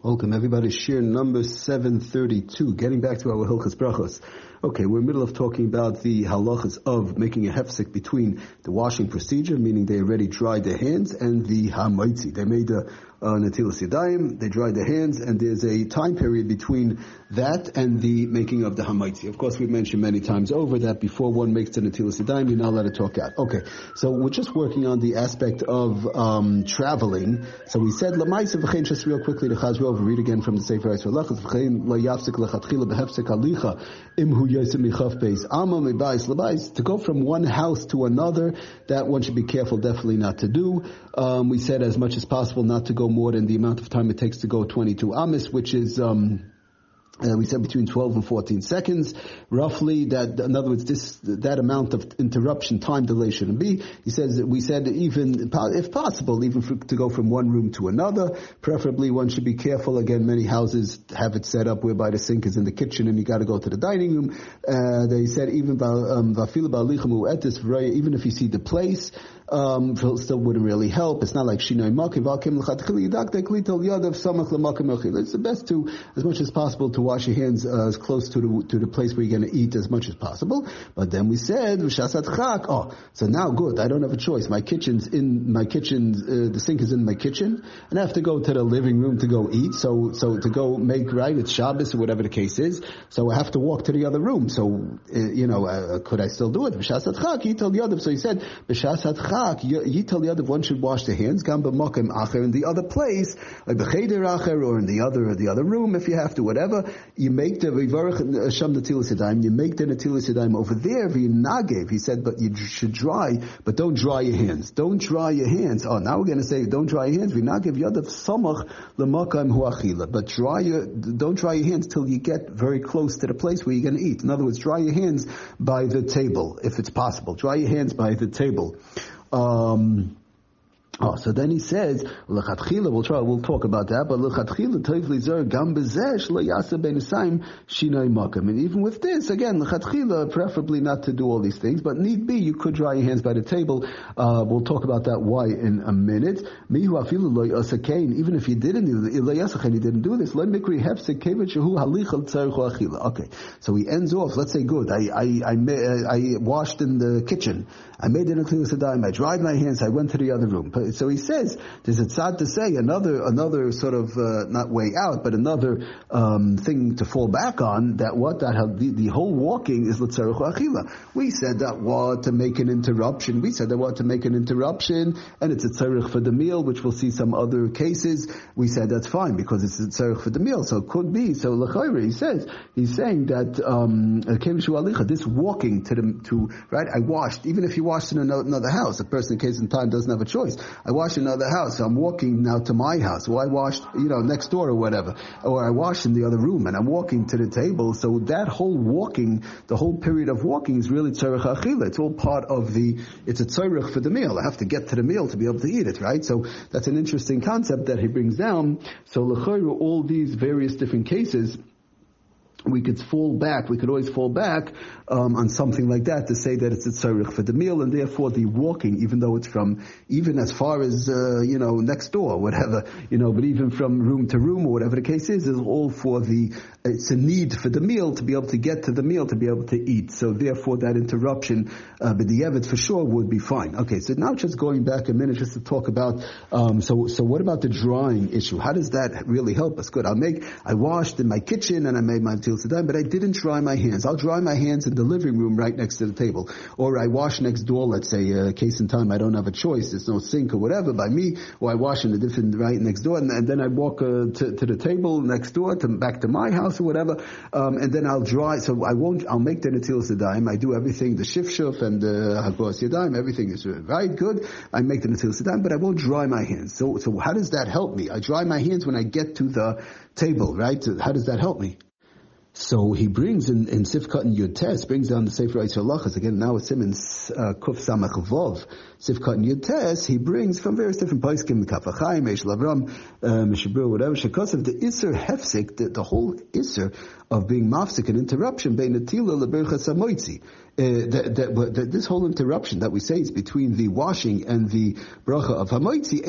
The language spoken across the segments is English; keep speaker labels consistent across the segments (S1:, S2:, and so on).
S1: Welcome everybody. Shir number 732. Getting back to our Hilchas Brachos. Okay, we're in the middle of talking about the halachas of making a hefsek between the washing procedure, meaning they already dried their hands, and the hamaitzi. They made a uh, Natilas Yadayim, they dried their hands, and there's a time period between that and the making of the Hamaitzi. Of course, we've mentioned many times over that before one makes the Natilas Yadayim, you're not allowed to talk out. Okay, so we're just working on the aspect of um, traveling. So we said, Lamaisa v'chein, just real quickly, to Chazrov, read again from the Sefer to go from one house to another, that one should be careful definitely not to do. Um, we said as much as possible not to go more than the amount of time it takes to go 22 amis, which is, um, uh, we said between 12 and 14 seconds, roughly. That, in other words, this that amount of interruption time delay shouldn't be. He says we said even if possible, even for, to go from one room to another. Preferably, one should be careful. Again, many houses have it set up whereby the sink is in the kitchen and you got to go to the dining room. Uh, they said even um, even if you see the place, um, still wouldn't really help. It's not like shinoi makim vakim It's the best to, as much as possible, to wash your hands uh, as close to the to the place where you're going to eat as much as possible. But then we said Oh, so now good. I don't have a choice. My kitchen's in my kitchen. Uh, the sink is in my kitchen, and I have to go to the living room to go eat. So so to go make right, it's Shabbos or whatever the case is. So I have to walk to the other room. So uh, you know, uh, could I still do it? So he said chak, yital yadav, one should wash their hands, gam b'makim acher, in the other place, like acher, or in the other, the other room, if you have to, whatever, you make the vivarach uh, sham natilas you make the natilas yadayim over there, v'yinagev, he said, but you should dry, but don't dry your hands. Don't dry your hands. Oh, now we're going to say, don't dry your hands, v'yinagev yadav samach l'makam huachila, but dry your, don't dry your hands till you get very close to the place where you're going to eat. In other words, dry your hands by the table, if it's possible. Dry your hands by the table. Um, Oh, so then he says, "Lechatchila." We'll try. We'll talk about that. But lechatchila toivli zer gam bezesh leyasa benisayim shinoi makam. And even with this, again, lechatchila, preferably not to do all these things, but need be, you could dry your hands by the table. Uh, we'll talk about that why in a minute. Mihu afilu loy asakain. Even if you didn't it, he didn't do this. Loy mikri hefsek kevet shehu halichal tzarich achila. Okay, so he ends off. Let's say, good. I I I, I washed in the kitchen. I made an aklius I dried my hands. I went to the other room so he says there's a tzad to say another another sort of uh, not way out, but another um, thing to fall back on. That what that the, the whole walking is l'tzarech achila. We said that what to make an interruption. We said that what to make an interruption, and it's a tzarech for the meal, which we'll see some other cases. We said that's fine because it's a tzarech for the meal, so it could be. So l'chayre, he says he's saying that um, this walking to the to right. I washed even if you washed in another house, a person in case in time doesn't have a choice. I washed in another house. I'm walking now to my house. Well, I washed, you know, next door or whatever. Or I washed in the other room and I'm walking to the table. So that whole walking, the whole period of walking is really tzarech achila. It's all part of the, it's a tzarech for the meal. I have to get to the meal to be able to eat it, right? So that's an interesting concept that he brings down. So l'chayru, all these various different cases, we could fall back, we could always fall back um, on something like that to say that it's a tzarich for the meal, and therefore the walking, even though it's from, even as far as, uh, you know, next door, whatever, you know, but even from room to room or whatever the case is, is all for the, it's a need for the meal to be able to get to the meal to be able to eat. So therefore that interruption, uh, but the Evid for sure would be fine. Okay, so now just going back a minute just to talk about, um, so, so what about the drying issue? How does that really help us? Good. I'll make, I washed in my kitchen and I made my til but I didn't dry my hands. I'll dry my hands in the living room right next to the table. Or I wash next door, let's say, uh, case in time I don't have a choice, there's no sink or whatever by me, or I wash in a different, right next door, and, and then I walk uh, to, to, the table next door, to back to my house or whatever, um, and then I'll dry, so I won't, I'll make the Natil Sedaim, I do everything, the Shif Shuf and the Hagos Yadayim, everything is right good, I make the Natil Sedaim, but I won't dry my hands. So, so how does that help me? I dry my hands when I get to the table, right? How does that help me? So he brings in, in Sifkat and Yud Tes, brings down the Sefer Eitz Halachas, again now it's him in uh, Kuf Samach Vov, Sifkat and Yud Tes, he brings from various different Paiskim, Kaf HaChaim, Eish Lavram, uh, Mishabur, whatever, because of the Isser Hefsik, the, the whole Isser of being mafsik, an interruption, Bein Atila Samoitzi, Uh, that, that, that, this whole interruption that we say is between the washing and the bracha of Hamaitzi,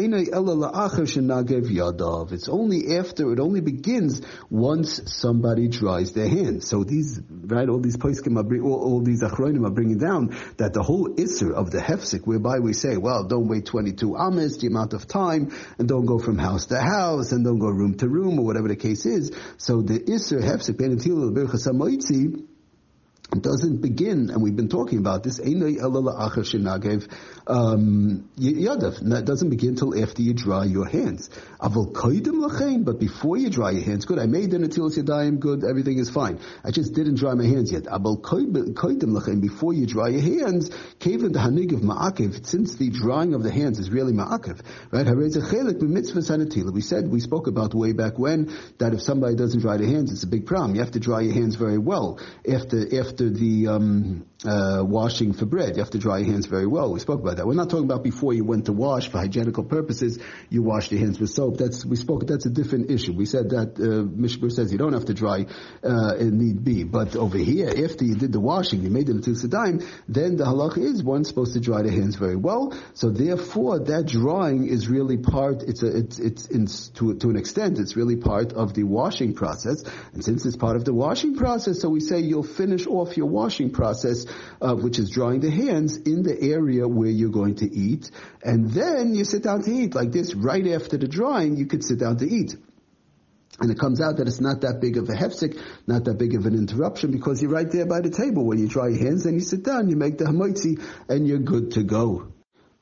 S1: yadav. It's only after, it only begins once somebody dries their hands. So these, right, all these poskim are, all, all these achronim are bringing down that the whole isser of the hefsik, whereby we say, well, don't wait 22 amas, the amount of time, and don't go from house to house, and don't go room to room, or whatever the case is. So the isser hefsik, ben doesn't begin, and we've been talking about this, um. That doesn't begin until after you dry your hands. But before you dry your hands, good, I made the natilas yadayim, good, everything is fine. I just didn't dry my hands yet. Before you dry your hands, since the drying of the hands is really ma'akiv, right? We said, we spoke about way back when, that if somebody doesn't dry their hands, it's a big problem. You have to dry your hands very well. After, after after the um, uh, washing for bread. You have to dry your hands very well. We spoke about that. We're not talking about before you went to wash for hygienical purposes. You washed your hands with soap. That's we spoke. That's a different issue. We said that uh, Mishpur says you don't have to dry uh, need be. But over here, after you did the washing, you made them to sedaim. Then the halach is one's supposed to dry their hands very well. So therefore, that drying is really part. It's a it's it's in, to to an extent. It's really part of the washing process. And since it's part of the washing process, so we say you'll finish off your washing process, uh, which is drawing the hands in the area where you're going to eat, and then you sit down to eat like this. Right after the drawing, you could sit down to eat. And it comes out that it's not that big of a hefsek, not that big of an interruption, because you're right there by the table. When you dry your hands, and you sit down, you make the hamoitzi, and you're good to go.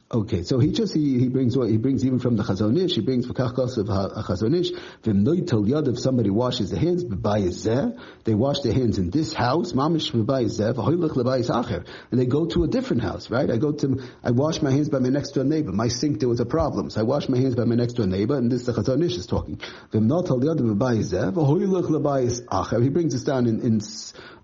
S1: Okay, so he just he, he brings what he brings even from the Chazon Ish. He brings v'kachkas of Chazon Ish. V'mnoitel yad if somebody washes the hands b'bayizeh, they wash their hands in this house. Mamish b'bayizeh v'hoylech lebayis acher, and they go to a different house. Right? I go to I wash my hands by my next door neighbor. My sink there was a problem, so I wash my hands by my next door neighbor, and this is the Chazon Ish is talking. V'mnoitel yad b'bayizeh v'hoylech lebayis acher. He brings this down in, in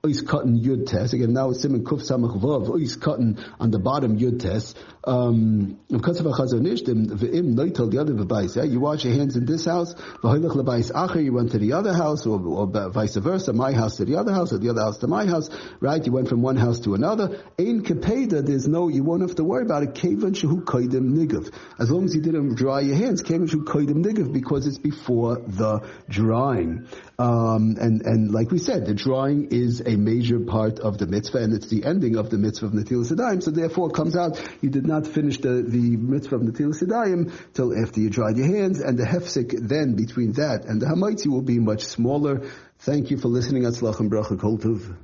S1: Ois cotton yud test. Again, now it's Simon Kuf Samach Vav. Ois cotton on the bottom yud test. Um, because of a Chazon Ish, v'im noitel the other v'bais. Yeah, you wash your hands in this house. V'hoylech lebais acher. You went to the other house, or, or vice versa. My house to the other house, or the other house to my house. Right? You went from one house to another. Ein kepeda. There's no. You won't have to worry about it. Kevan shehu koidim nigav. As long as you didn't dry your hands, kevan shehu koidim nigav, because it's before the drying. Um, and and like we said, the drying is a major part of the mitzvah, and it's the ending of the mitzvah of Natil Sedayim. So therefore, it comes out you did not finish the, the mitzvah of Natil Sedayim till after you dried your hands, and the hefsek then between that and the hamaitzi will be much smaller. Thank you for listening. Atzlach bracha kol